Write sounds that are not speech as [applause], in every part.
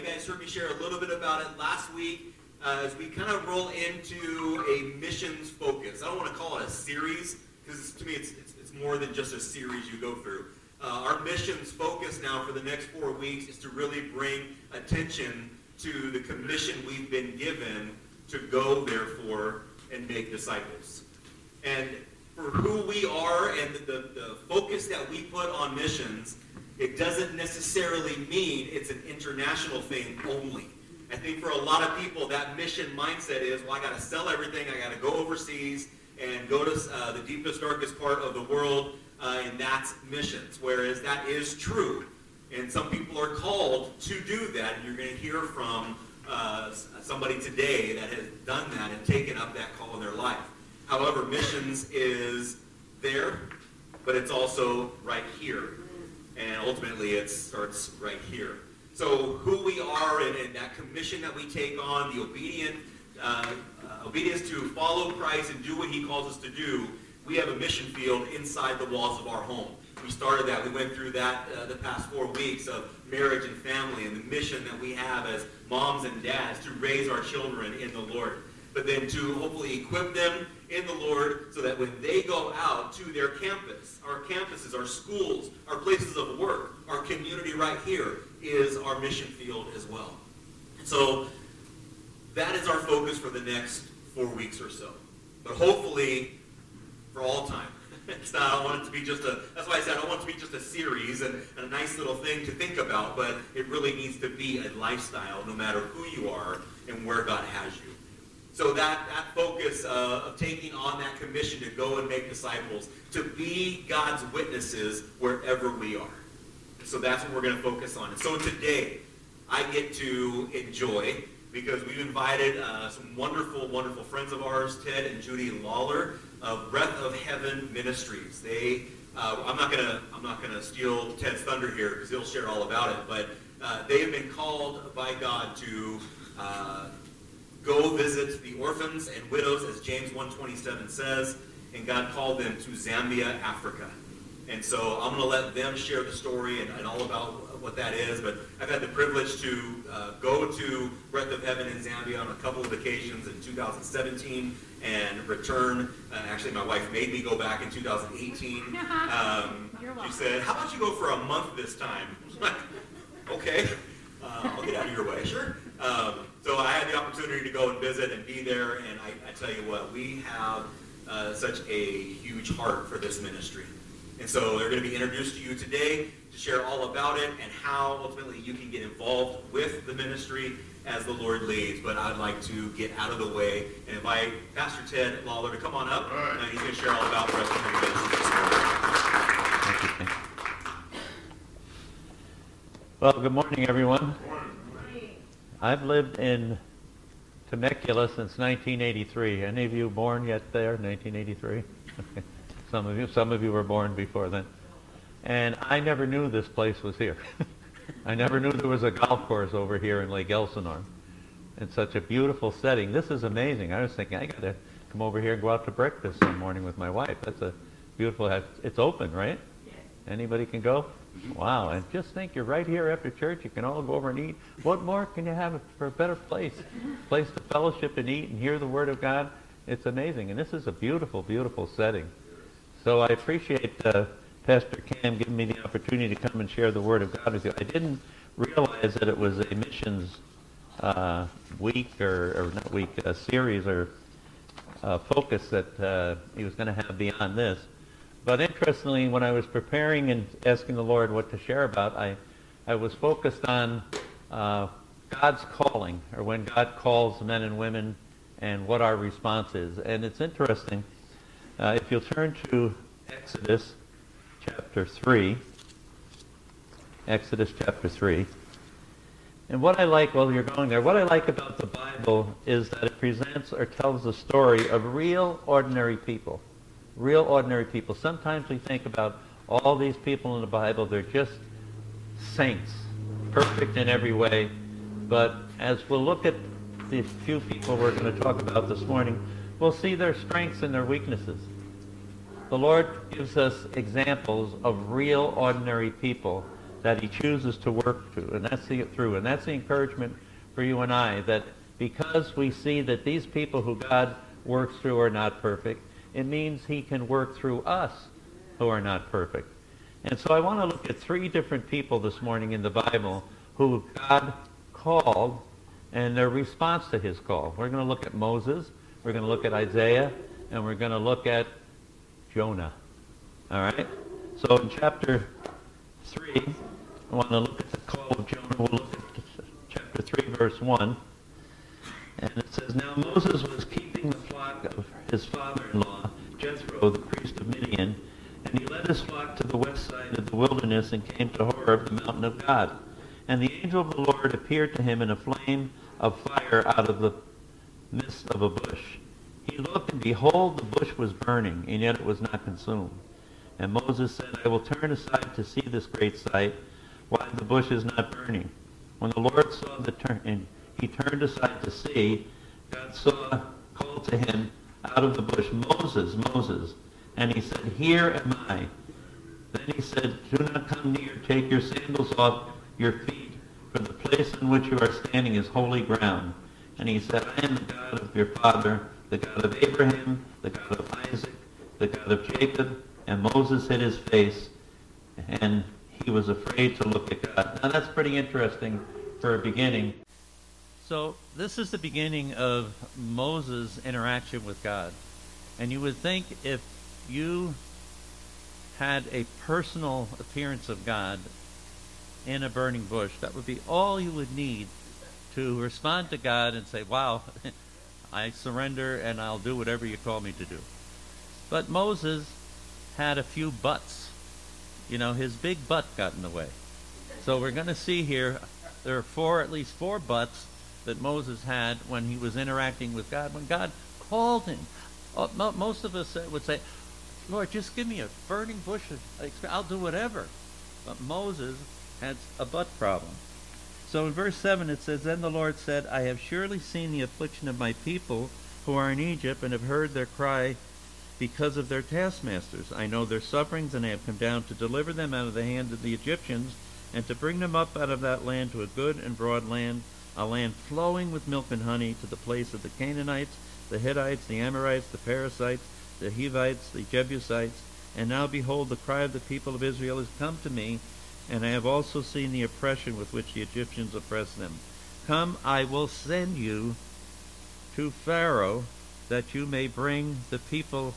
you guys heard me share a little bit about it last week uh, as we kind of roll into a missions focus. I don't want to call it a series because to me it's, it's, it's, more than just a series you go through. Uh, our missions focus now for the next four weeks is to really bring attention to the commission we've been given to go, therefore, and make disciples. And for who we are and the, the focus that we put on missions, it doesn't necessarily mean it's an international thing only. I think for a lot of people, that mission mindset is, well, I got to sell everything. I got to go overseas and go to uh, the deepest, darkest part of the world, uh, and that's missions. Whereas that is true. And some people are called to do that. And you're going to hear from uh, somebody today that has done that and taken up that call in their life. However, missions is there, but it's also right here. And ultimately, it starts right here. So who we are and, and that commission that we take on, the obedient, uh, uh, obedience to follow Christ and do what he calls us to do, we have a mission field inside the walls of our home. We started that. We went through that uh, the past four weeks of marriage and family and the mission that we have as moms and dads to raise our children in the Lord. But then to hopefully equip them in the Lord so that when they go out to their campus, our campuses, our schools, our places of work, our community right here is our mission field as well. So that is our focus for the next four weeks or so. But hopefully for all time. [laughs] It's not, I don't want it to be just a, that's why I said I don't want it to be just a series and, and a nice little thing to think about, but it really needs to be a lifestyle no matter who you are and where God has you. So that, that focus uh, of taking on that commission to go and make disciples, to be God's witnesses wherever we are. So that's what we're going to focus on. And so today, I get to enjoy, because we've invited uh, some wonderful, wonderful friends of ours, Ted and Judy Lawler of Breath of Heaven Ministries. They, uh, I'm not gonna, I'm not gonna steal Ted's thunder here because he'll share all about it. But uh, they have been called by God to uh, Go visit the orphans and widows, as James 1.27 says, and God called them to Zambia, Africa. And so I'm going to let them share the story and, and, all about what that is. But I've had the privilege to uh, go to Breath of Heaven in Zambia on a couple of occasions in 2017 and return. Uh, actually, my wife made me go back in 2018. [laughs] Um, she said, how about you go for a month this time? [laughs] like, okay, uh, I'll get out of your way, sure. Um, so I had the opportunity to go and visit and be there, and I, I tell you what, we have uh, such a huge heart for this ministry. And so they're going to be introduced to you today to share all about it and how ultimately you can get involved with the ministry as the Lord leads. But I'd like to get out of the way and invite Pastor Ted Lawler to come on up. Right. And he's going to share all about the rest of the ministry this morning. Well, good morning, everyone. I've lived in Temecula since 1983. Any of you born yet there, 1983? some of you, some of you were born before then. And I never knew this place was here. [laughs] I never knew there was a golf course over here in Lake Elsinore. In such a beautiful setting. This is amazing. I was thinking, I got to come over here and go out to breakfast some morning with my wife. That's a beautiful, it's open, right? Anybody can go? Wow, and just think you're right here after church. You can all go over and eat. What more can you have for a better place? [laughs] Place to fellowship and eat and hear the Word of God. It's amazing. And this is a beautiful, beautiful setting. So I appreciate uh, Pastor Cam giving me the opportunity to come and share the Word of God with you. I didn't realize that it was a missions uh, week or, or, not week, a series or uh, focus that uh, he was going to have beyond this. But interestingly, when I was preparing and asking the Lord what to share about, I, I was focused on uh, God's calling, or when God calls men and women, and what our response is. And it's interesting. Uh, if you'll turn to Exodus chapter 3, Exodus chapter 3. And what I like, while you're going there, what I like about the Bible is that it presents or tells the story of real, ordinary people real ordinary people. Sometimes we think about all these people in the Bible, they're just saints, perfect in every way. But as we'll look at the few people we're going to talk about this morning, we'll see their strengths and their weaknesses. The Lord gives us examples of real ordinary people that he chooses to work through, and that's the through, and that's the encouragement for you and I that because we see that these people who God works through are not perfect, it means he can work through us who are not perfect. And so I want to look at three different people this morning in the Bible who God called and their response to his call. We're going to look at Moses, we're going to look at Isaiah, and we're going to look at Jonah. All right? So in chapter 3, I want to look at the call of Jonah. We'll look at chapter 3, verse 1. And it says, Now Moses was keeping the flock of his father-in-law, Jethro, the priest of Midian, and he led his flock to the west side of the wilderness and came to Horeb, the mountain of God. And the angel of the Lord appeared to him in a flame of fire out of the midst of a bush. He looked, and behold, the bush was burning, and yet it was not consumed. And Moses said, I will turn aside to see this great sight, why the bush is not burning. When the Lord saw the turn, and he turned aside to see, God saw, called to him out of the bush, Moses, Moses. And he said, Here am I. Then he said, Do not come near, take your sandals off your feet, for the place on which you are standing is holy ground. And he said, I am the God of your father, the God of Abraham, the God of Isaac, the God of Jacob. And Moses hid his face, and he was afraid to look at God. Now that's pretty interesting for a beginning. So this is the beginning of Moses' interaction with God. And you would think if you had a personal appearance of God in a burning bush, that would be all you would need to respond to God and say, Wow, [laughs] I surrender and I'll do whatever you call me to do. But Moses had a few buts. You know, his big butt got in the way. So we're going to see here there are four, at least four buts that Moses had when he was interacting with God, when God called him. Oh, most of us uh, would say, Lord, just give me a burning bush. I'll do whatever. But Moses had a butt problem. So in verse 7 it says, Then the Lord said, I have surely seen the affliction of my people who are in Egypt, and have heard their cry because of their taskmasters. I know their sufferings, and I have come down to deliver them out of the hand of the Egyptians, and to bring them up out of that land to a good and broad land, a land flowing with milk and honey, to the place of the Canaanites, the Hittites, the Amorites, the Perizzites, the Hivites, the Jebusites. And now behold, the cry of the people of Israel has come to me, and I have also seen the oppression with which the Egyptians oppress them. Come, I will send you to Pharaoh, that you may bring the people,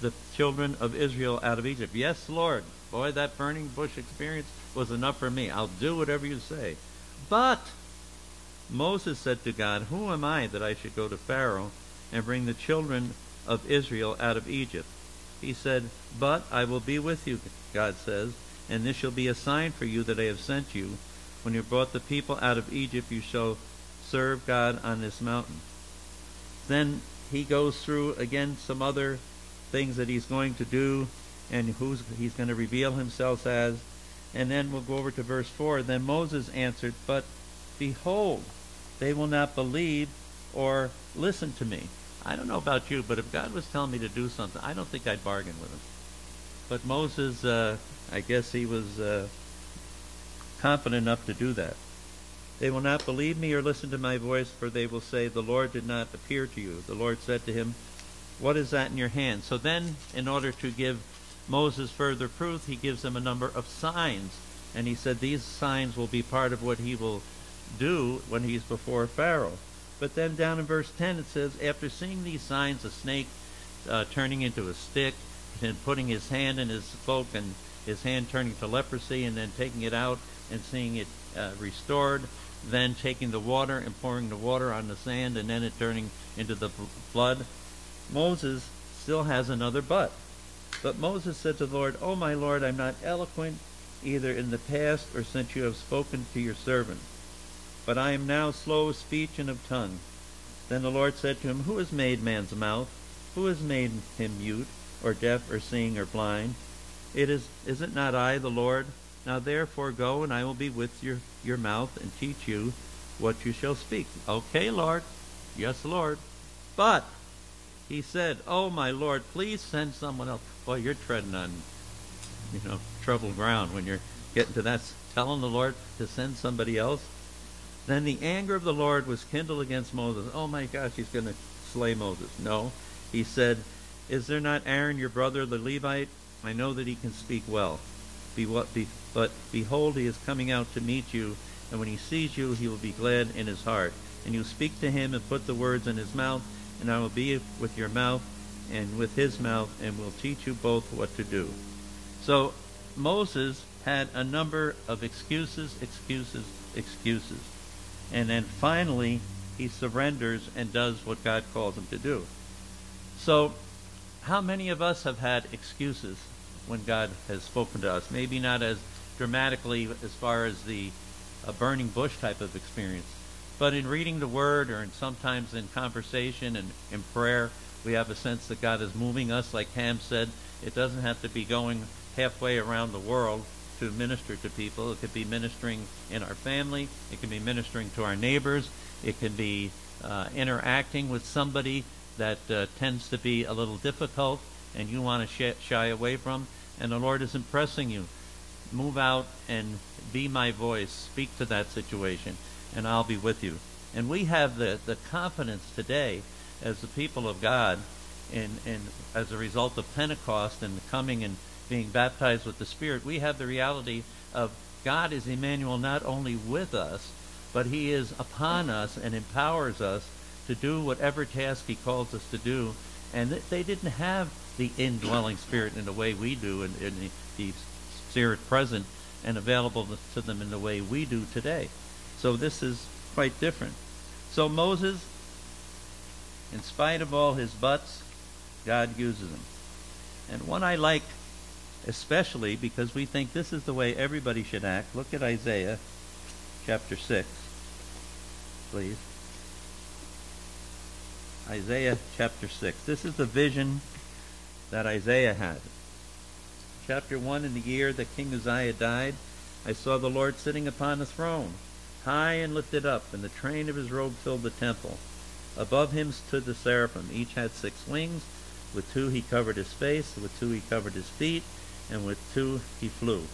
the children of Israel, out of Egypt. Yes, Lord. Boy, that burning bush experience was enough for me. I'll do whatever you say. But Moses said to God, Who am I that I should go to Pharaoh and bring the children of Israel out of Egypt? He said, But I will be with you, God says, and this shall be a sign for you that I have sent you. When you brought the people out of Egypt, you shall serve God on this mountain. Then he goes through again some other things that he's going to do and who he's going to reveal himself as. And then we'll go over to verse 4. Then Moses answered, But behold, they will not believe or listen to me. I don't know about you, but if God was telling me to do something, I don't think I'd bargain with him. But Moses, uh, I guess he was uh, confident enough to do that. They will not believe me or listen to my voice, for they will say, The Lord did not appear to you. The Lord said to him, What is that in your hand? So then, in order to give Moses further proof, he gives him a number of signs. And he said these signs will be part of what he will do when he's before Pharaoh. But then down in verse 10 it says, After seeing these signs, a snake uh, turning into a stick, and putting his hand in his cloak and his hand turning to leprosy, and then taking it out and seeing it uh, restored, then taking the water and pouring the water on the sand, and then it turning into the flood. Moses still has another but. But Moses said to the Lord, O my Lord, I'm not eloquent either in the past or since you have spoken to your servant. But I am now slow of speech and of tongue. Then the Lord said to him, Who has made man's mouth? Who has made him mute, or deaf, or seeing, or blind? It is is it not I, the Lord? Now therefore go, and I will be with your, your mouth, and teach you what you shall speak. Okay, Lord. Yes, Lord. But he said, Oh my Lord, please send someone else. Boy, you're treading on you know, troubled ground when you're getting to that telling the Lord to send somebody else. Then the anger of the Lord was kindled against Moses. Oh my gosh, he's going to slay Moses. No. He said, Is there not Aaron your brother, the Levite? I know that he can speak well. Be what be, but behold, he is coming out to meet you, and when he sees you, he will be glad in his heart. And you speak to him and put the words in his mouth, and I will be with your mouth and with his mouth, and will teach you both what to do. So Moses had a number of excuses, excuses, excuses. And then finally, he surrenders and does what God calls him to do. So, how many of us have had excuses when God has spoken to us? Maybe not as dramatically as far as the a burning bush type of experience, but in reading the Word or in sometimes in conversation and in prayer, we have a sense that God is moving us. Like Ham said, it doesn't have to be going halfway around the world to minister to people. It could be ministering in our family. It can be ministering to our neighbors. It can be uh, interacting with somebody that uh, tends to be a little difficult and you want to sh- shy away from. And the Lord is impressing you. Move out and be my voice. Speak to that situation, and I'll be with you. And we have the, the confidence today as the people of God, in, in, as a result of Pentecost and the coming and being baptized with the Spirit, we have the reality of God is Emmanuel not only with us, but He is upon us and empowers us to do whatever task He calls us to do. And they didn't have the indwelling Spirit in the way we do, and, and the, the Spirit present and available to them in the way we do today. So this is quite different. So Moses, in spite of all his buts, God uses him. And one I like especially because we think this is the way everybody should act. Look at Isaiah chapter 6, please. Isaiah chapter 6. This is the vision that Isaiah had. Chapter 1 In the year that King Uzziah died, I saw the Lord sitting upon a throne, high and lifted up, and the train of his robe filled the temple. Above him stood the seraphim. Each had six wings. With two he covered his face, with two he covered his feet, and with two he flew.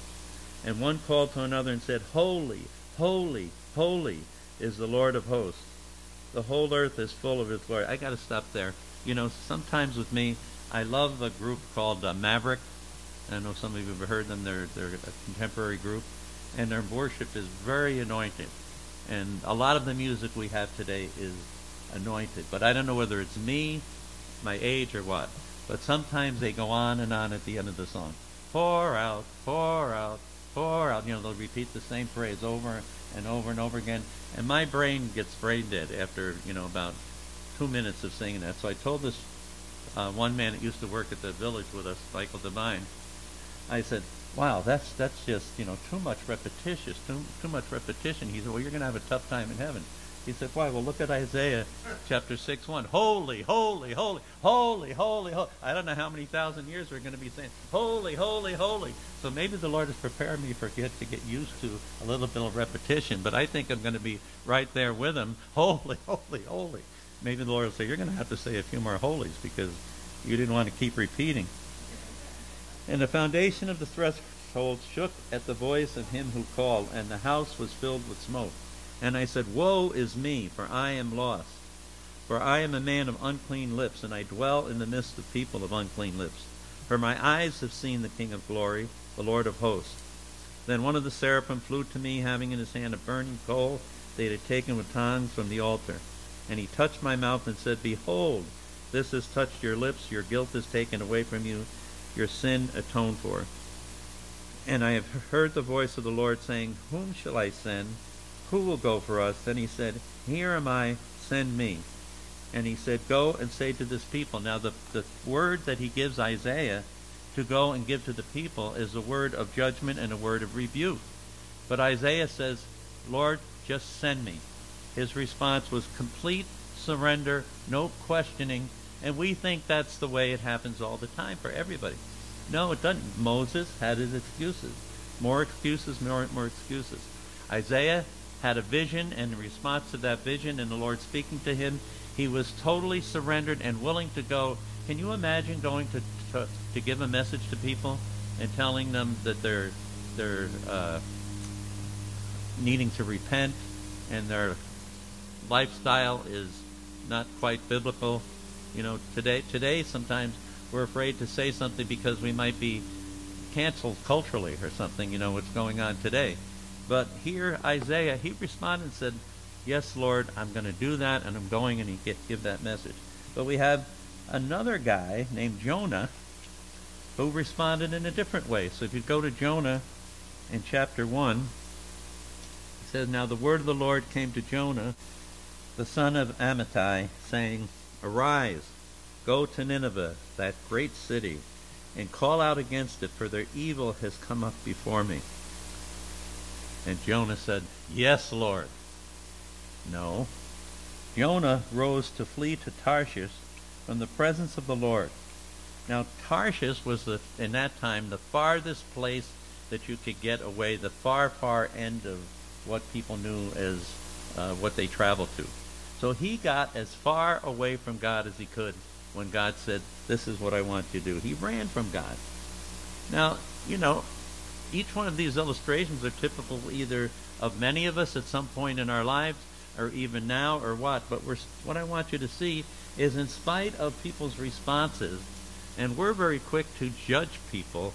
And one called to another and said, Holy, holy, holy is the Lord of hosts. The whole earth is full of his glory. I got to stop there. You know, sometimes with me, I love a group called uh, Maverick. I know some of you have heard them. They're, they're a contemporary group. And their worship is very anointed. And a lot of the music we have today is anointed. But I don't know whether it's me, my age, or what. But sometimes they go on and on at the end of the song pour out, pour out, pour out. You know, they'll repeat the same phrase over and over and over again. And my brain gets brain dead after, you know, about two minutes of singing that. So I told this uh, one man that used to work at the village with us, Michael Devine, I said, wow, that's that's just, you know, too much repetition, too, too much repetition. He said, well, you're going to have a tough time in heaven. He said, why? Well, look at Isaiah chapter 6, 1. Holy, holy, holy, holy, holy, holy. I don't know how many thousand years we're going to be saying, holy, holy, holy. So maybe the Lord has prepared me for get to get used to a little bit of repetition, but I think I'm going to be right there with him. [laughs] Holy, holy, holy. Maybe the Lord will say, you're going to have to say a few more holies because you didn't want to keep repeating. And the foundation of the threshold shook at the voice of him who called, and the house was filled with smoke. And I said, Woe is me, for I am lost. For I am a man of unclean lips, and I dwell in the midst of people of unclean lips. For my eyes have seen the King of glory, the Lord of hosts. Then one of the seraphim flew to me, having in his hand a burning coal they had taken with tongs from the altar. And he touched my mouth and said, Behold, this has touched your lips, your guilt is taken away from you, your sin atoned for. And I have heard the voice of the Lord saying, Whom shall I send? Who will go for us? And he said, Here am I, send me. And he said, Go and say to this people. Now, the, the word that he gives Isaiah to go and give to the people is a word of judgment and a word of rebuke. But Isaiah says, Lord, just send me. His response was complete surrender, no questioning, and we think that's the way it happens all the time for everybody. No, it doesn't. Moses had his excuses. More excuses, more, more excuses. Isaiah had a vision, and in response to that vision and the Lord speaking to him, he was totally surrendered and willing to go. Can you imagine going to to, to give a message to people and telling them that they're they're uh, needing to repent and their lifestyle is not quite biblical. You know, today today sometimes we're afraid to say something because we might be canceled culturally or something, you know, what's going on today. But here Isaiah, he responded and said, Yes, Lord, I'm going to do that, and I'm going, and he give that message. But we have another guy named Jonah who responded in a different way. So if you go to Jonah in chapter 1, it says, Now the word of the Lord came to Jonah, the son of Amittai, saying, Arise, go to Nineveh, that great city, and call out against it, for their evil has come up before me. And Jonah said, Yes, Lord. No. Jonah rose to flee to Tarshish from the presence of the Lord. Now, Tarshish was, the, in that time, the farthest place that you could get away, the far, far end of what people knew as uh, what they traveled to. So he got as far away from God as he could when God said, This is what I want you to do. He ran from God. Now, you know, each one of these illustrations are typical either of many of us at some point in our lives or even now or what. But what I want you to see is in spite of people's responses, and we're very quick to judge people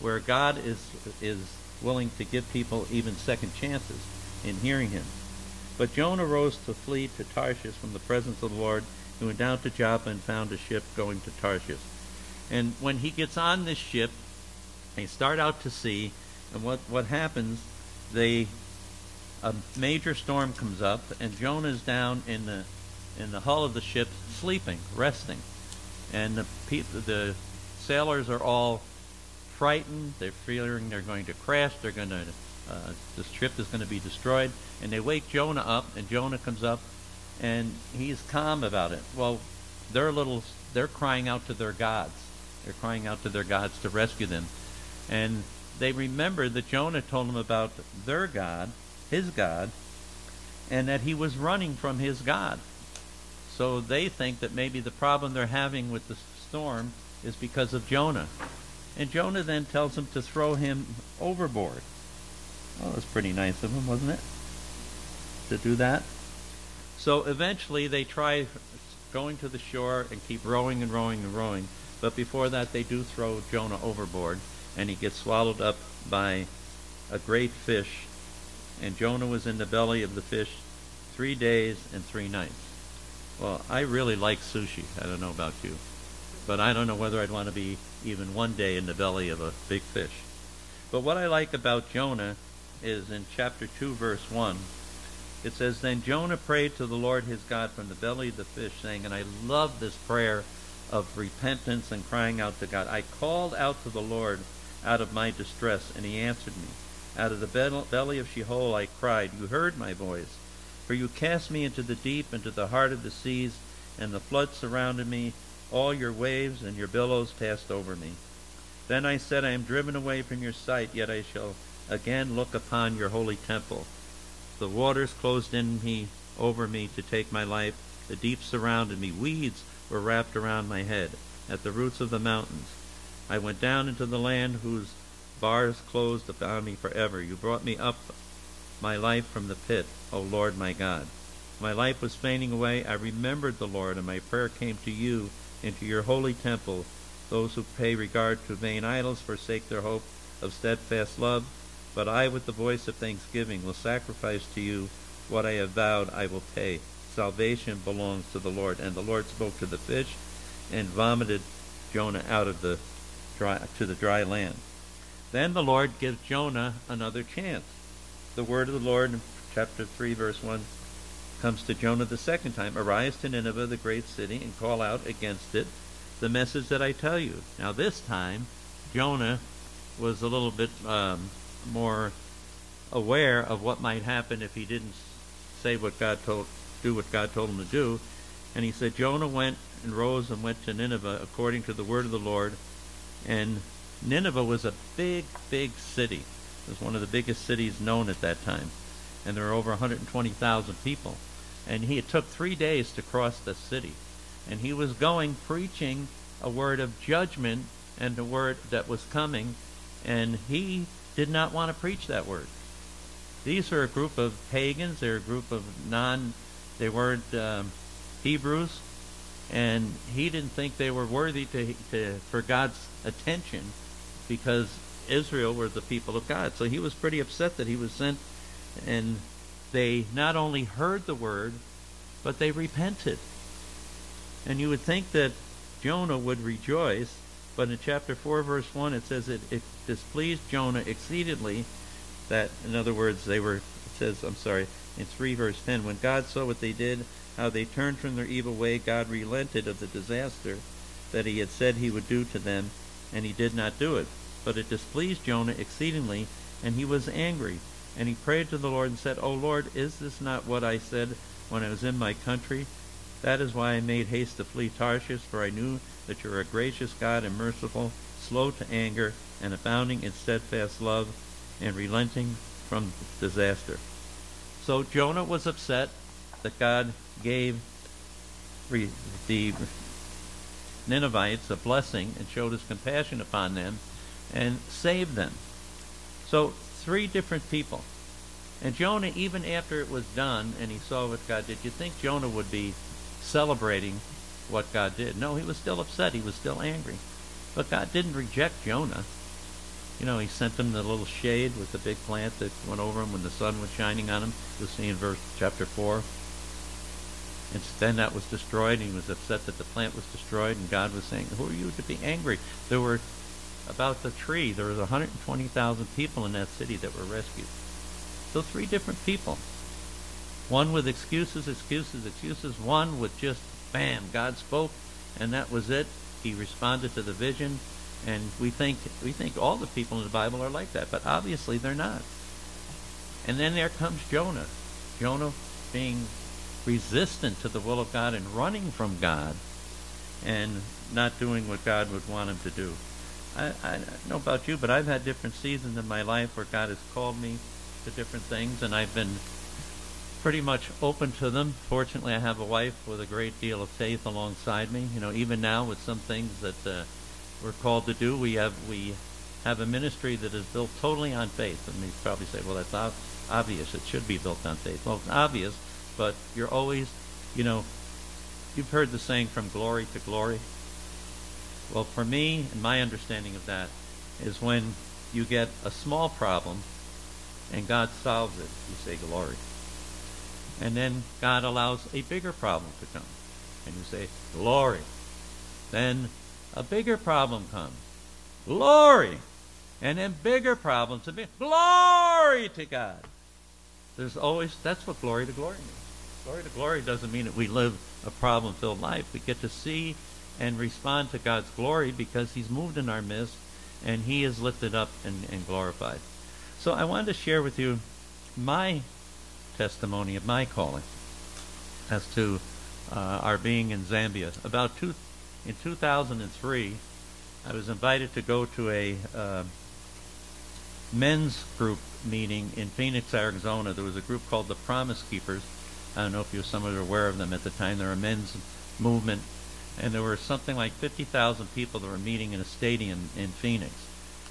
where God is, is willing to give people even second chances in hearing him. But Jonah rose to flee to Tarshish from the presence of the Lord. He went down to Joppa and found a ship going to Tarshish. And when he gets on this ship, they start out to sea, and what, what happens, they a major storm comes up, and Jonah's down in the in the hull of the ship, sleeping, resting, and the the sailors are all frightened. They're fearing they're going to crash. They're going to uh, the ship is going to be destroyed, and they wake Jonah up, and Jonah comes up, and he's calm about it. Well, they're little. They're crying out to their gods. They're crying out to their gods to rescue them, and they remember that Jonah told them about their God, his God, and that he was running from his God. So they think that maybe the problem they're having with the storm is because of Jonah. And Jonah then tells them to throw him overboard. Oh, that was pretty nice of him, wasn't it? To do that. So eventually they try going to the shore and keep rowing and rowing and rowing. But before that, they do throw Jonah overboard, and he gets swallowed up by a great fish and Jonah was in the belly of the fish three days and three nights. Well, I really like sushi. I don't know about you. But I don't know whether I'd want to be even one day in the belly of a big fish. But what I like about Jonah is in chapter 2, verse 1. It says, Then Jonah prayed to the Lord his God from the belly of the fish, saying, and I love this prayer of repentance and crying out to God. I called out to the Lord out of my distress, and he answered me. Out of the belly of Sheol I cried, You heard my voice. For you cast me into the deep, into the heart of the seas, and the flood surrounded me. All your waves and your billows passed over me. Then I said, I am driven away from your sight, yet I shall again look upon your holy temple. The waters closed in me over me to take my life. The deep surrounded me. Weeds were wrapped around my head at the roots of the mountains. I went down into the land whose bars closed upon me forever. You brought me up my life from the pit, O Lord my God. My life was fading away. I remembered the Lord, and my prayer came to you into your holy temple. Those who pay regard to vain idols forsake their hope of steadfast love. But I, with the voice of thanksgiving, will sacrifice to you what I have vowed I will pay. Salvation belongs to the Lord. And the Lord spoke to the fish and vomited Jonah out of the dry, to the dry land. Then the Lord gives Jonah another chance. The word of the Lord in chapter 3, verse 1 comes to Jonah the second time Arise to Nineveh, the great city, and call out against it the message that I tell you. Now, this time, Jonah was a little bit um, more aware of what might happen if he didn't say what God told, do what God told him to do. And he said, Jonah went and rose and went to Nineveh according to the word of the Lord, and Nineveh was a big, big city. It was one of the biggest cities known at that time. And there were over 120,000 people. And he, it took three days to cross the city. And he was going preaching a word of judgment and a word that was coming. And he did not want to preach that word. these are a group of pagans. They're a group of non, they weren't um, Hebrews, and he didn't think they were worthy to, to for God's attention because Israel were the people of God. So he was pretty upset that he was sent, and they not only heard the word, but they repented. And you would think that Jonah would rejoice, but in chapter 4, verse 1, it says it, it displeased Jonah exceedingly that, in other words, they were, says, I'm sorry, in 3 verse 10, when God saw what they did, how they turned from their evil way, God relented of the disaster that he had said he would do to them, and he did not do it. But it displeased Jonah exceedingly, and he was angry. And he prayed to the Lord and said, O Lord, is this not what I said when I was in my country? That is why I made haste to flee Tarshish, for I knew that you are a gracious God and merciful, slow to anger, and abounding in steadfast love, and relenting from disaster. So Jonah was upset that God gave the Ninevites a blessing and showed his compassion upon them and saved them. So three different people. And Jonah, even after it was done and he saw what God did, you think Jonah would be celebrating what God did? No, he was still upset. He was still angry. But God didn't reject Jonah. You know, he sent him the little shade with the big plant that went over him when the sun was shining on him. You'll see in verse chapter 4. And then that was destroyed, and he was upset that the plant was destroyed, and God was saying, Who are you to be angry? There were about the tree, there was 120,000 people in that city that were rescued. So three different people. One with excuses, excuses, excuses. One with just, bam, God spoke, and that was it. He responded to the vision, and we think we think all the people in the Bible are like that, but obviously they're not. And then there comes Jonah. Jonah being resistant to the will of God and running from God and not doing what God would want him to do. I, I don't know about you, but I've had different seasons in my life where God has called me to different things, and I've been pretty much open to them. Fortunately, I have a wife with a great deal of faith alongside me. You know, even now with some things that uh, we're called to do, we have we have a ministry that is built totally on faith. And you probably say, well, that's ob- obvious. It should be built on faith. Well, it's obvious, but you're always, you know, you've heard the saying from glory to glory. Well, for me, and my understanding of that is when you get a small problem and God solves it, you say glory. And then God allows a bigger problem to come, and you say glory. Then a bigger problem comes, glory. And then bigger problems, and glory to God. There's always, that's what glory to glory means. Glory to glory doesn't mean that we live a problem filled life. We get to see and respond to God's glory because He's moved in our midst and He is lifted up and, and glorified. So I wanted to share with you my testimony of my calling as to uh, our being in Zambia. About two, in 2003, I was invited to go to a uh, men's group meeting in Phoenix, Arizona. There was a group called the Promise Keepers. I don't know if you some of you are aware of them at the time. They're a men's movement, and there were something like 50,000 people that were meeting in a stadium in Phoenix.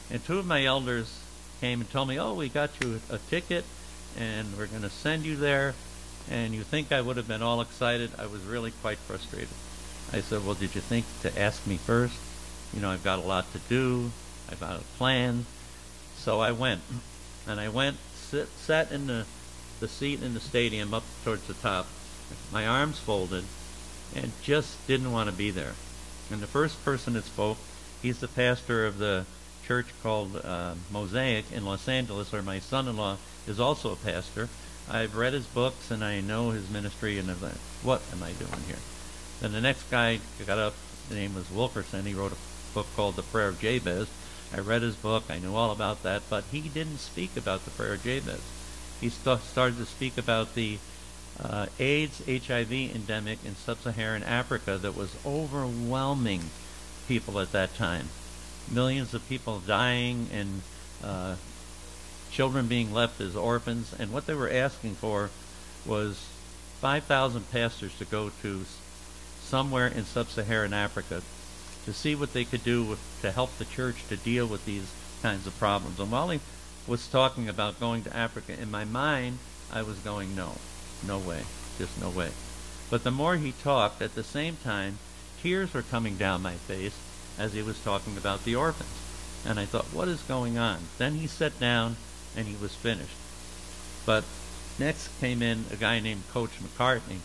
And two of my elders came and told me, "Oh, we got you a ticket, and we're going to send you there." And you think I would have been all excited? I was really quite frustrated. I said, "Well, did you think to ask me first? You know, I've got a lot to do. I've got a plan." So I went, and I went, sit, sat in the the seat in the stadium up towards the top, my arms folded, and just didn't want to be there. And the first person that spoke, he's the pastor of the church called uh, Mosaic in Los Angeles, where my son-in-law is also a pastor. I've read his books and I know his ministry, and I'm like, what am I doing here? Then the next guy got up. The name was Wilkinson. He wrote a book called The Prayer of Jabez. I read his book. I knew all about that, but he didn't speak about the prayer of Jabez. He st- started to speak about the uh, AIDS, HIV endemic in sub-Saharan Africa that was overwhelming people at that time. Millions of people dying and uh, children being left as orphans. And what they were asking for was 5,000 pastors to go to somewhere in sub-Saharan Africa to see what they could do with, to help the church to deal with these kinds of problems. And while he was talking about going to Africa. In my mind, I was going, no, no way, just no way. But the more he talked, at the same time, tears were coming down my face as he was talking about the orphans. And I thought, what is going on? Then he sat down and he was finished. But next came in a guy named Coach McCartney.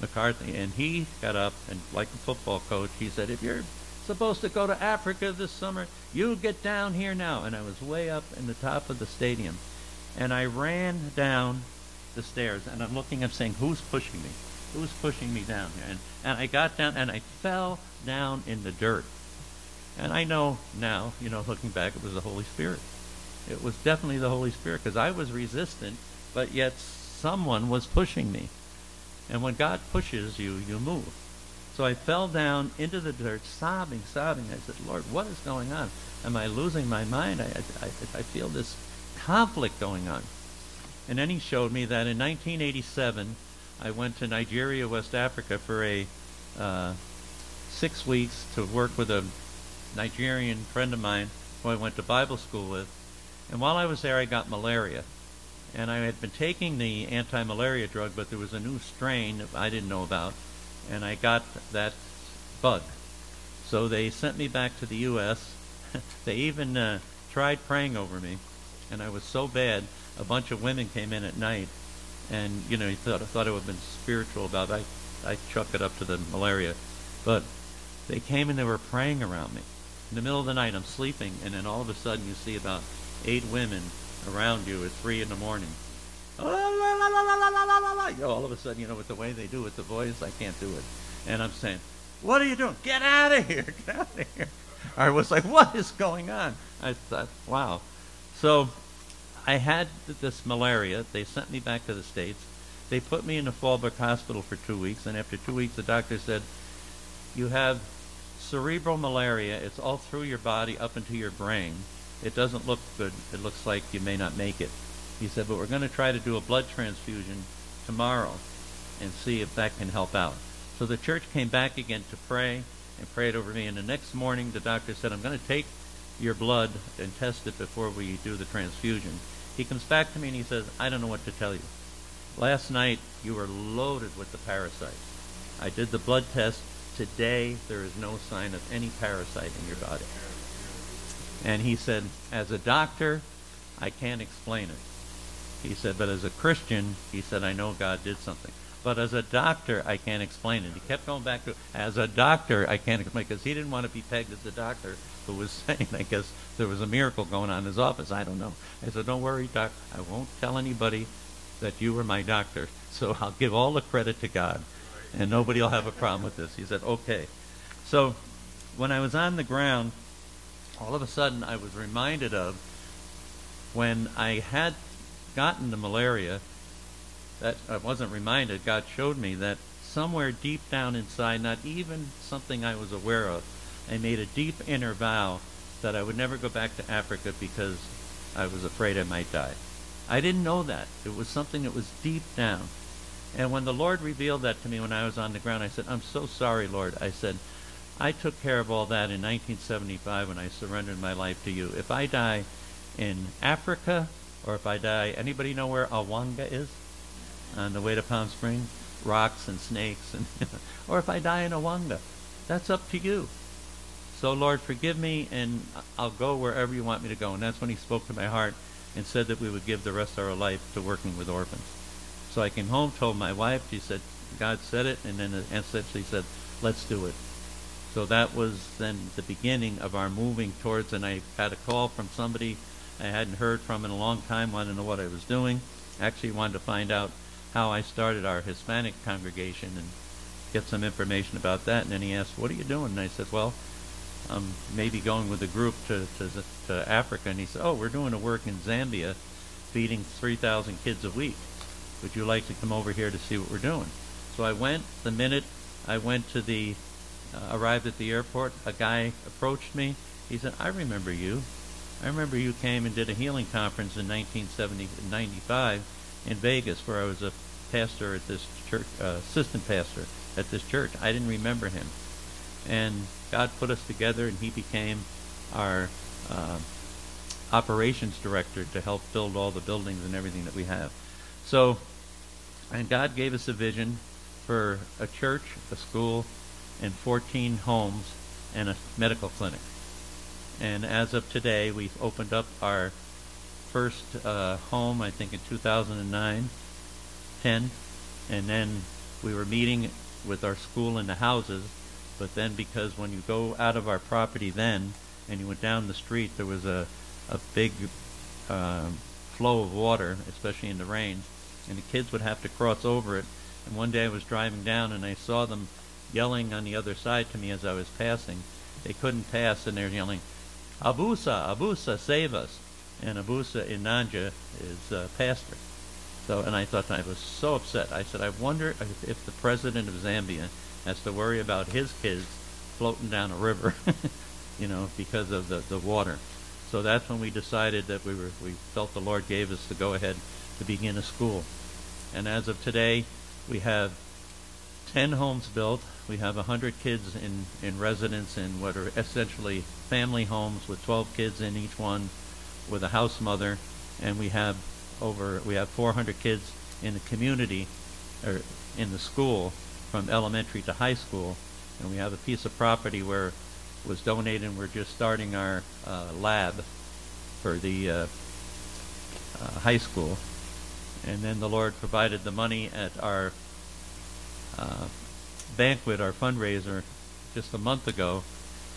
McCarthy, and he got up and, like a football coach, he said, "If you're supposed to go to Africa this summer, you get down here now." And I was way up in the top of the stadium, and I ran down the stairs, and I'm looking, I'm saying, "Who's pushing me? Who's pushing me down here?" And and I got down, and I fell down in the dirt. And I know now, you know, looking back, it was the Holy Spirit. It was definitely the Holy Spirit because I was resistant, but yet someone was pushing me. And when God pushes you, you move. So I fell down into the dirt, sobbing, sobbing. I said, Lord, what is going on? Am I losing my mind? I, I, I feel this conflict going on. And then he showed me that in 1987, I went to Nigeria, West Africa for a uh, six weeks to work with a Nigerian friend of mine who I went to Bible school with. And while I was there, I got malaria. And I had been taking the anti-malaria drug, but there was a new strain that I didn't know about, and I got that bug. So they sent me back to the U.S. [laughs] they even uh, tried praying over me, and I was so bad. A bunch of women came in at night, and you know, you thought I thought it would have been spiritual about it. I I chuck it up to the malaria, but they came and they were praying around me. In the middle of the night, I'm sleeping, and then all of a sudden, you see about eight women around you at three in the morning. All of a sudden, you know, with the way they do with the voice, I can't do it. And I'm saying, what are you doing? Get out of here. [laughs] Get out of here. I was like, what is going on? I thought, wow. So I had this malaria. They sent me back to the States. They put me in the Fallbrook Hospital for two weeks. And after two weeks, the doctor said, you have cerebral malaria. It's all through your body up into your brain. It doesn't look good. It looks like you may not make it. He said, but we're going to try to do a blood transfusion tomorrow and see if that can help out. So the church came back again to pray and prayed over me. And the next morning, the doctor said, I'm going to take your blood and test it before we do the transfusion. He comes back to me and he says, I don't know what to tell you. Last night, you were loaded with the parasite. I did the blood test. Today, there is no sign of any parasite in your body. And he said, as a doctor, I can't explain it. He said, but as a Christian, he said, I know God did something. But as a doctor, I can't explain it. He kept going back to, as a doctor, I can't explain because he didn't want to be pegged as a doctor who was [laughs] saying, I guess there was a miracle going on in his office. I don't know. I said, don't worry, doc. I won't tell anybody that you were my doctor. [laughs] So I'll give all the credit to God, and nobody will have a problem with this. He said, okay. So when I was on the ground, all of a sudden I was reminded of when I had gotten the malaria, that I wasn't reminded, God showed me that somewhere deep down inside, not even something I was aware of, I made a deep inner vow that I would never go back to Africa because I was afraid I might die. I didn't know that. It was something that was deep down. And when the Lord revealed that to me when I was on the ground, I said, I'm so sorry, Lord. I said, I took care of all that in 1975 when I surrendered my life to you. If I die in Africa, or if I die, anybody know where Aguanga is? On the way to Palm Springs? Rocks and snakes, and [laughs] or if I die in Aguanga, that's up to you. So Lord, forgive me, and I'll go wherever you want me to go. And that's when He spoke to my heart and said that we would give the rest of our life to working with orphans. So I came home, told my wife. She said, God said it, and then essentially said, let's do it. So that was then the beginning of our moving towards, and I had a call from somebody I hadn't heard from in a long time, wanted to know what I was doing. Actually wanted to find out how I started our Hispanic congregation and get some information about that. And then he asked, what are you doing? And I said, well, I'm maybe going with a group to, to, to Africa. And he said, oh, we're doing a work in Zambia feeding 3,000 kids a week. Would you like to come over here to see what we're doing? So I went the minute I went to the uh, arrived at the airport, a guy approached me. He said, I remember you. I remember you came and did a healing conference in 1995 in Vegas where I was a pastor at this church, uh, assistant pastor at this church. I didn't remember him. And God put us together and he became our uh, operations director to help build all the buildings and everything that we have. So, and God gave us a vision for a church, a school, and 14 homes and a medical clinic. And as of today, we've opened up our first uh, home, I think, in 2009, 10, and then we were meeting with our school in the houses. But then, because when you go out of our property, then and you went down the street, there was a a big uh, flow of water, especially in the rain, and the kids would have to cross over it. And one day I was driving down, and I saw them yelling on the other side to me as I was passing. They couldn't pass, and they're yelling, Abusa, Abusa, save us. And Abusa in is uh, pastor. So, and I thought I was so upset. I said, I wonder if, if the president of Zambia has to worry about his kids floating down a river, [laughs] you know, because of the, the water. So that's when we decided that we were we felt the Lord gave us to go ahead to begin a school. And as of today, we have 10 homes built. We have 100 kids in, in residence in what are essentially family homes with 12 kids in each one with a house mother. And we have over, we have 400 kids in the community or in the school from elementary to high school. And we have a piece of property where was donated and we're just starting our uh, lab for the uh, uh, high school. And then the Lord provided the money at our uh, banquet, our fundraiser, just a month ago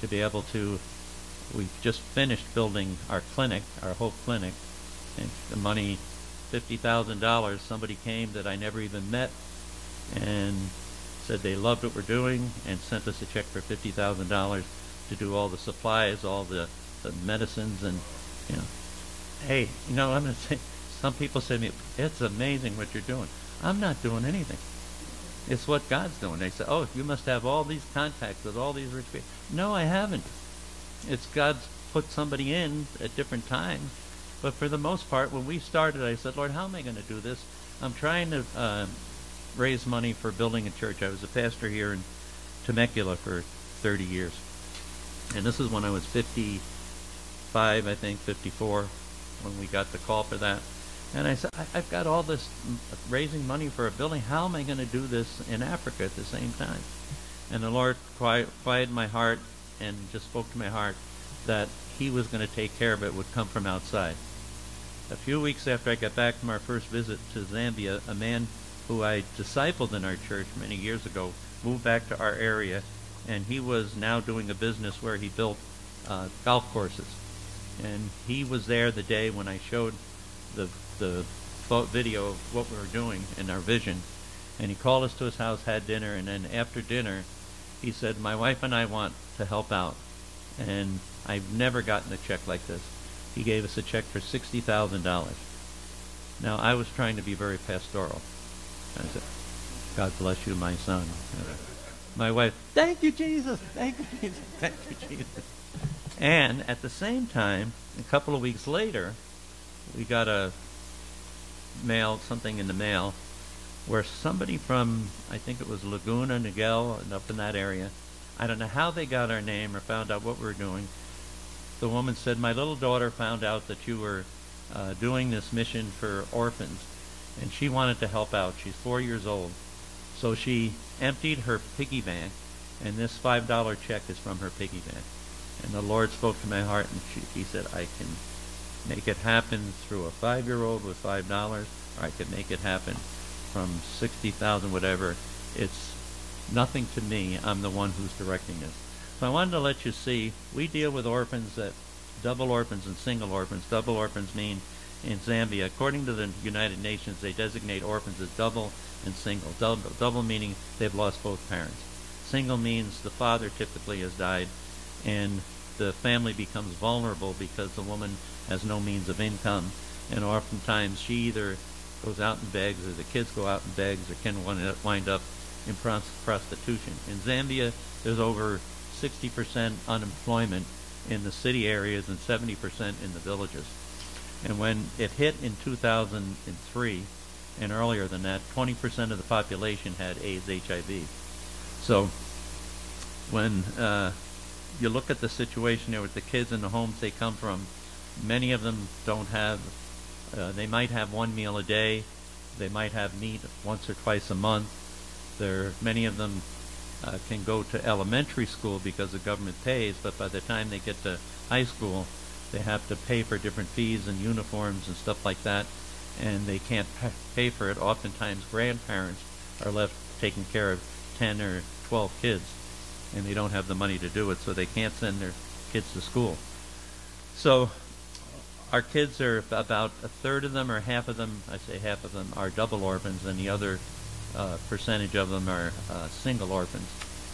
to be able to. We just finished building our clinic, our Hope Clinic, and the money, fifty thousand dollars. Somebody came that I never even met, and said they loved what we're doing, and sent us a check for fifty thousand dollars to do all the supplies, all the, the medicines, and you know, hey, you know, I'm gonna say. Some people say to me, "It's amazing what you're doing." I'm not doing anything. It's what God's doing. They say, oh, you must have all these contacts with all these rich people. No, I haven't. It's God's put somebody in at different times. But for the most part, when we started, I said, Lord, how am I going to do this? I'm trying to uh, raise money for building a church. I was a pastor here in Temecula for 30 years. And this is when I was 55, I think, 54, when we got the call for that. And I said, I, have got all this raising money for a building. How am I going to do this in Africa at the same time? And the Lord quiet, quieted my heart and just spoke to my heart that He was going to take care of it, would come from outside. A few weeks after I got back from our first visit to Zambia, a man who I discipled in our church many years ago moved back to our area, and he was now doing a business where he built uh, golf courses. And he was there the day when I showed the the video of what we were doing and our vision. And he called us to his house, had dinner, and then after dinner, he said, "My wife and I want to help out." And I've never gotten a check like this. He gave us a check for sixty thousand dollars. Now I was trying to be very pastoral. I said, "God bless you, my son." My wife, "Thank you, Jesus. Thank you, Jesus. [laughs] Thank you, Jesus." And at the same time, a couple of weeks later, we got a mail, something in the mail, where somebody from, I think it was Laguna, Niguel, and up in that area, I don't know how they got our name or found out what we were doing. The woman said, My little daughter found out that you were uh, doing this mission for orphans, and she wanted to help out. She's four years old. So she emptied her piggy bank, and this $5 check is from her piggy bank. And the Lord spoke to my heart, and she, he said, I can make it happen through a five-year-old with five dollars, or I could make it happen from sixty thousand, whatever. It's nothing to me. I'm the one who's directing this. So I wanted to let you see we deal with orphans that double orphans and single orphans. Double orphans mean in Zambia, according to the United Nations, they designate orphans as double and single. Double, double meaning they've lost both parents. Single means the father typically has died, and the family becomes vulnerable because the woman has no means of income, and oftentimes she either goes out and begs, or the kids go out and begs, or can wind up in prostitution. In Zambia, there's over 60% unemployment in the city areas and 70% in the villages. And when it hit in 2003, and earlier than that, 20% of the population had AIDS, HIV. So when uh, you look at the situation there with the kids in the homes they come from, Many of them don't have, uh, they might have one meal a day. They might have meat once or twice a month. There, many of them uh, can go to elementary school because the government pays, but by the time they get to high school, they have to pay for different fees and uniforms and stuff like that, and they can't pay for it. Oftentimes, grandparents are left taking care of 10 or 12 kids, and they don't have the money to do it, so they can't send their kids to school. So our kids are about a third of them or half of them, I say half of them, are double orphans, and the other uh, percentage of them are uh, single orphans,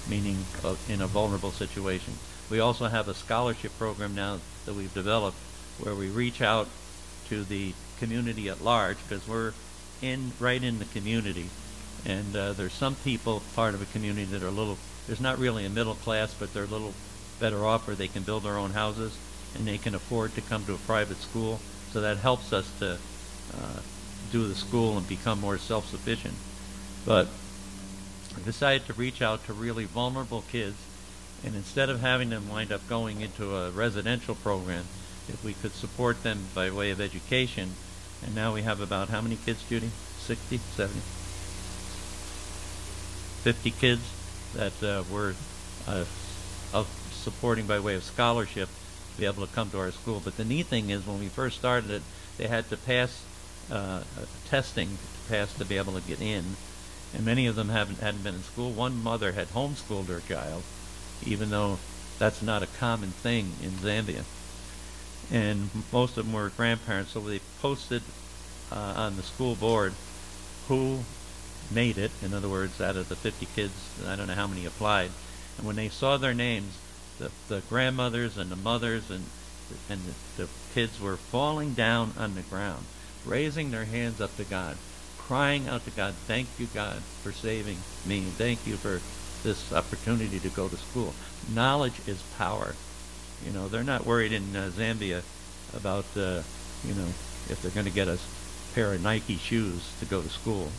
meaning uh, in a vulnerable situation. We also have a scholarship program now that we've developed where we reach out to the community at large because we're in right in the community, and uh, there's some people part of a community that are a little. There's not really a middle class, but they're a little better off where they can build their own houses and they can afford to come to a private school. So that helps us to uh, do the school and become more self-sufficient. But I decided to reach out to really vulnerable kids, and instead of having them wind up going into a residential program, if we could support them by way of education, and now we have about how many kids, Judy? 60, 70? 50 kids that uh, we're uh, supporting by way of scholarship to be able to come to our school. But the neat thing is when we first started it, they had to pass uh, testing to pass to be able to get in and many of them haven't hadn't been in school. One mother had homeschooled her child, even though that's not a common thing in Zambia. And most of them were grandparents, so they posted uh, on the school board who made it. In other words, out of the 50 kids, I don't know how many applied. And when they saw their names, the, the grandmothers and the mothers and and the, the kids were falling down on the ground, raising their hands up to God crying out to God, thank you, God, for saving me. Thank you for this opportunity to go to school. Knowledge is power. You know, they're not worried in uh, Zambia about, uh, you know, if they're going to get a pair of Nike shoes to go to school.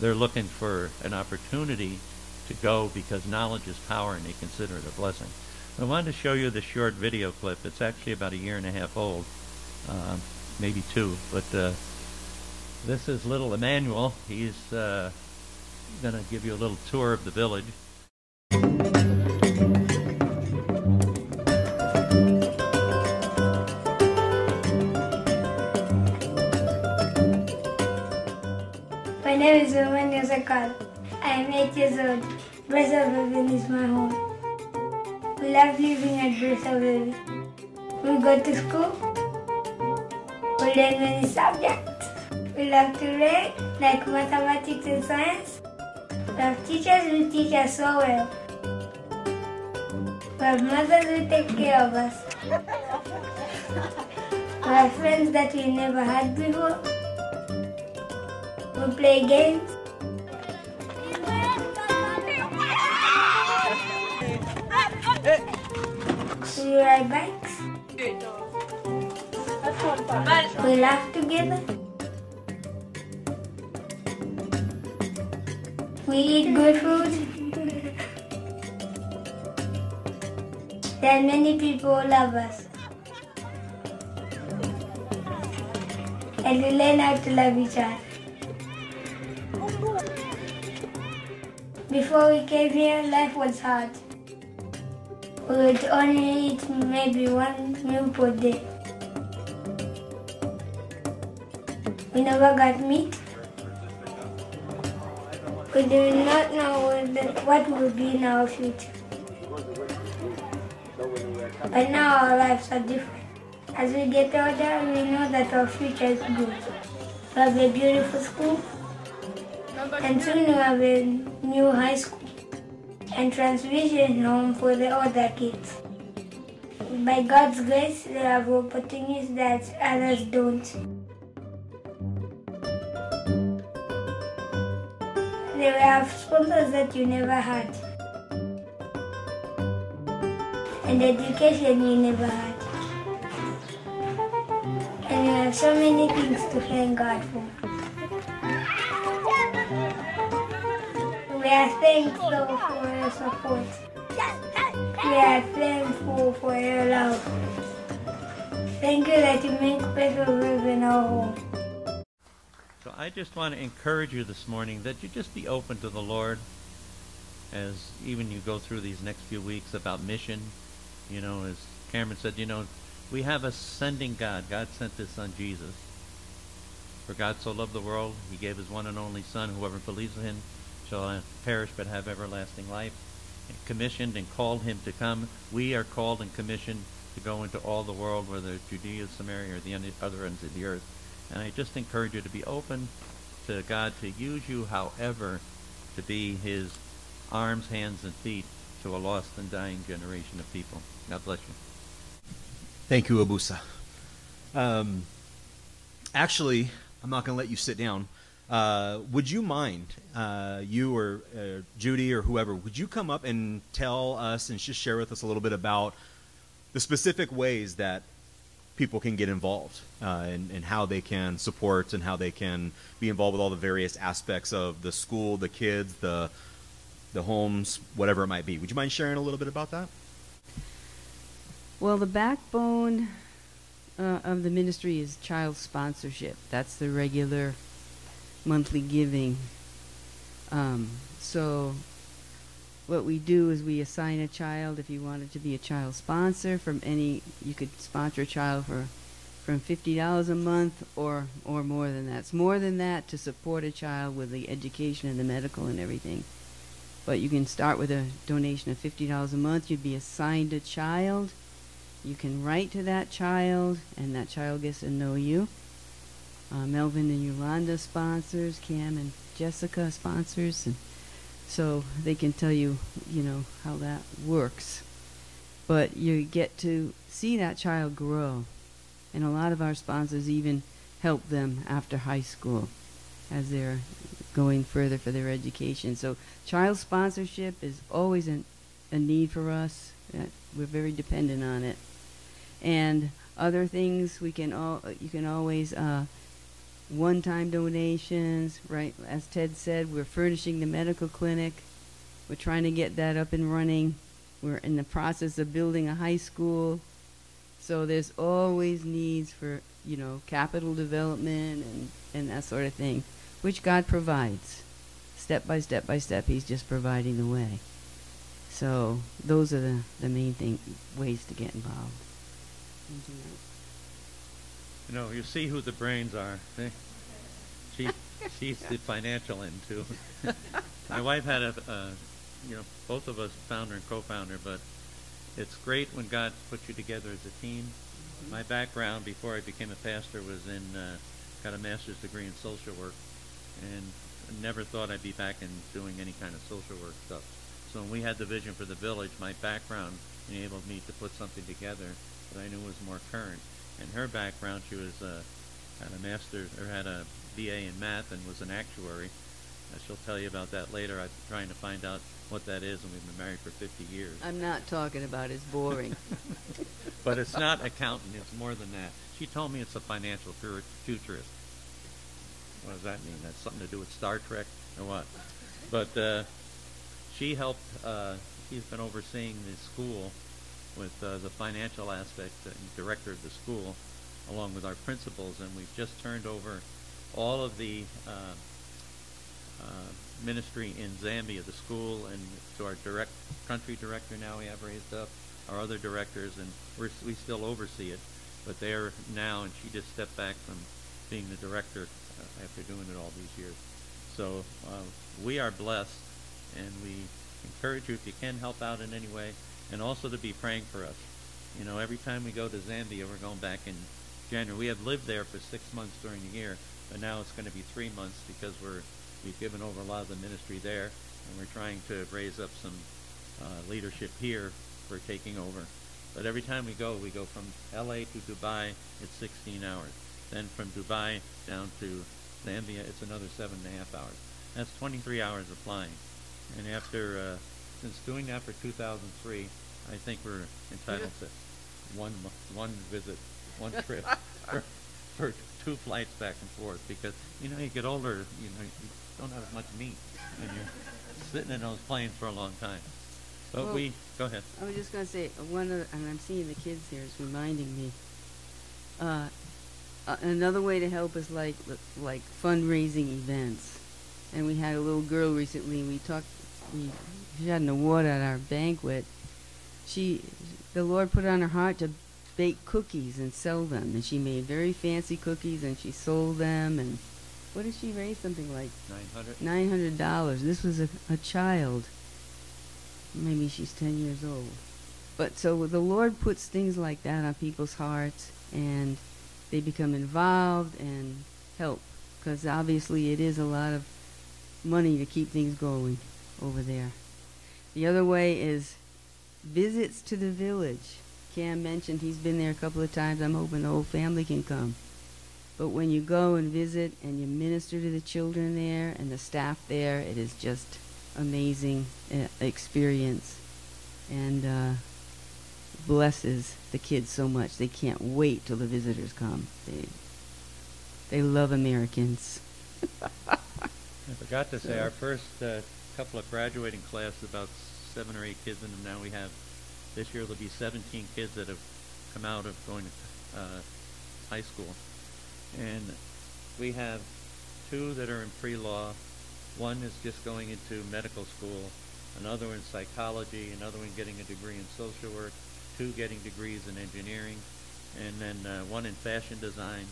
They're looking for an opportunity to go because knowledge is power and they consider it a blessing. I wanted to show you this short video clip. It's actually about a year and a half old, uh, maybe two, but uh, this is little Emmanuel. He's uh, going to give you a little tour of the village. I am 8 years old. Brazzaville is my home. We love living at Brazzaville. We go to school. We learn many subjects. We love to read, like mathematics and science. We have teachers who teach us so well. We have mothers who take care of us. we have friends that we never had before. We play games. We ride bikes. We laugh together. We eat good food. Then many people love us. And we learn how to love each other. Before we came here, life was hard. We would only eat maybe one meal per day. We never got meat. We do not know what will be in our future. But now our lives are different. As we get older, we know that our future is good. We have a beautiful school, and soon we have a new high school and transmission home for the older kids. By God's grace, they have opportunities that others don't. They have sponsors that you never had. And education you never had. And you have so many things to thank God for. We are thankful for your support. We are thankful for your love. Thank you that you make special live in our home. So I just want to encourage you this morning that you just be open to the Lord as even you go through these next few weeks about mission. You know, as Cameron said, you know, we have a sending God. God sent his son Jesus. For God so loved the world, he gave his one and only Son. Whoever believes in him shall perish but have everlasting life. And commissioned and called him to come. We are called and commissioned to go into all the world, whether it's Judea, Samaria, or the other ends of the earth. And I just encourage you to be open to God to use you however to be his arms, hands, and feet to a lost and dying generation of people. God bless you. Thank you, Abusa. Um, actually, I'm not going to let you sit down. Uh, would you mind, uh, you or uh, Judy or whoever, would you come up and tell us and just share with us a little bit about the specific ways that people can get involved uh, and, and how they can support and how they can be involved with all the various aspects of the school, the kids, the the homes, whatever it might be. Would you mind sharing a little bit about that? Well, the backbone uh, of the ministry is child sponsorship. That's the regular monthly giving. Um, so, what we do is we assign a child. If you wanted to be a child sponsor, from any, you could sponsor a child for from fifty dollars a month or or more than that. It's more than that to support a child with the education and the medical and everything. But you can start with a donation of fifty dollars a month. You'd be assigned a child you can write to that child, and that child gets to know you. Uh, Melvin and Yolanda sponsors, Cam and Jessica sponsors, and so they can tell you, you know, how that works. But you get to see that child grow, and a lot of our sponsors even help them after high school as they're going further for their education. So child sponsorship is always an, a need for us. Uh, we're very dependent on it and other things we can all you can always uh, one-time donations right? As ted said we're furnishing the medical clinic. We're trying to get that up and running. We're in the process of building a high school. So there's always needs for you know capital development and and that sort of thing which god provides. Step by step by step he's just providing the way. So those are the, the main thing ways to get involved you know, you see who the brains are. See? She, [laughs] she's the financial end too. [laughs] My wife had a, uh, you know, both of us founder and co-founder, but it's great when God puts you together as a team. Mm-hmm. My background before I became a pastor was in, uh, got a master's degree in social work, and never thought I'd be back in doing any kind of social work stuff. So when we had the vision for the village, my background enabled me to put something together that I knew was more current. In her background, she was uh, had a master's or had a BA in math and was an actuary. Uh, she'll tell you about that later. I'm trying to find out what that is, and we've been married for 50 years. I'm not talking about it's boring. [laughs] [laughs] but it's not accounting. It's more than that. She told me it's a financial futurist. What does that mean? That's something to do with Star Trek or what? But uh, she helped. Uh, she's been overseeing the school with uh, the financial aspect and director of the school, along with our principals, and we've just turned over all of the uh, uh, ministry in Zambia, the school, and to our direct country director now we have raised up, our other directors, and we're, we still oversee it, but they're now, and she just stepped back from being the director uh, after doing it all these years. So uh, we are blessed, and we encourage you if you can help out in any way and also to be praying for us. You know, every time we go to Zambia, we're going back in January. We have lived there for six months during the year, but now it's going to be three months because we're we've given over a lot of the ministry there, and we're trying to raise up some uh, leadership here for taking over. But every time we go, we go from L.A. to Dubai. It's 16 hours. Then from Dubai down to Zambia, it's another seven and a half hours. That's 23 hours of flying. And after uh, since doing that for 2003, I think we're entitled to one one visit, one [laughs] trip for, for two flights back and forth because you know you get older, you know you don't have as much meat, and you're sitting in those planes for a long time. But well, we go ahead. I was just going to say one of, the, and I'm seeing the kids here is reminding me. uh, uh, another way to help is like like fundraising events. And we had a little girl recently. We talked. We she had an award at our banquet. She, the Lord put on her heart to bake cookies and sell them, and she made very fancy cookies and she sold them. And what did she raise? Something like 900? nine hundred dollars. This was a, a child. Maybe she's ten years old. But so the Lord puts things like that on people's hearts, and they become involved and help. Because obviously it is a lot of money to keep things going over there. The other way is visits to the village. Cam mentioned he's been there a couple of times. I'm hoping the whole family can come. But when you go and visit and you minister to the children there and the staff there, it is just amazing uh, experience and uh, blesses the kids so much. They can't wait till the visitors come. They they love Americans. [laughs] I forgot to say, our first uh, couple of graduating classes, about seven or eight kids in them now we have. This year there'll be 17 kids that have come out of going to uh, high school. And we have two that are in pre-law. One is just going into medical school. Another in psychology. Another one getting a degree in social work. Two getting degrees in engineering. And then uh, one in fashion design.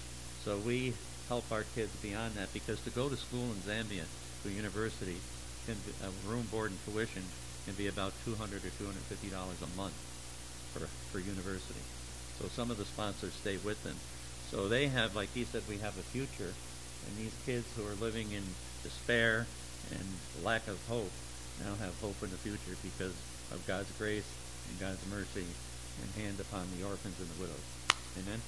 So we help our kids beyond that because to go to school in Zambia, to university, can be, room, board, and tuition can be about 200 or 250 dollars a month for for university. So some of the sponsors stay with them. So they have, like he said, we have a future, and these kids who are living in despair and lack of hope now have hope in the future because of God's grace and God's mercy and hand upon the orphans and the widows. Amen.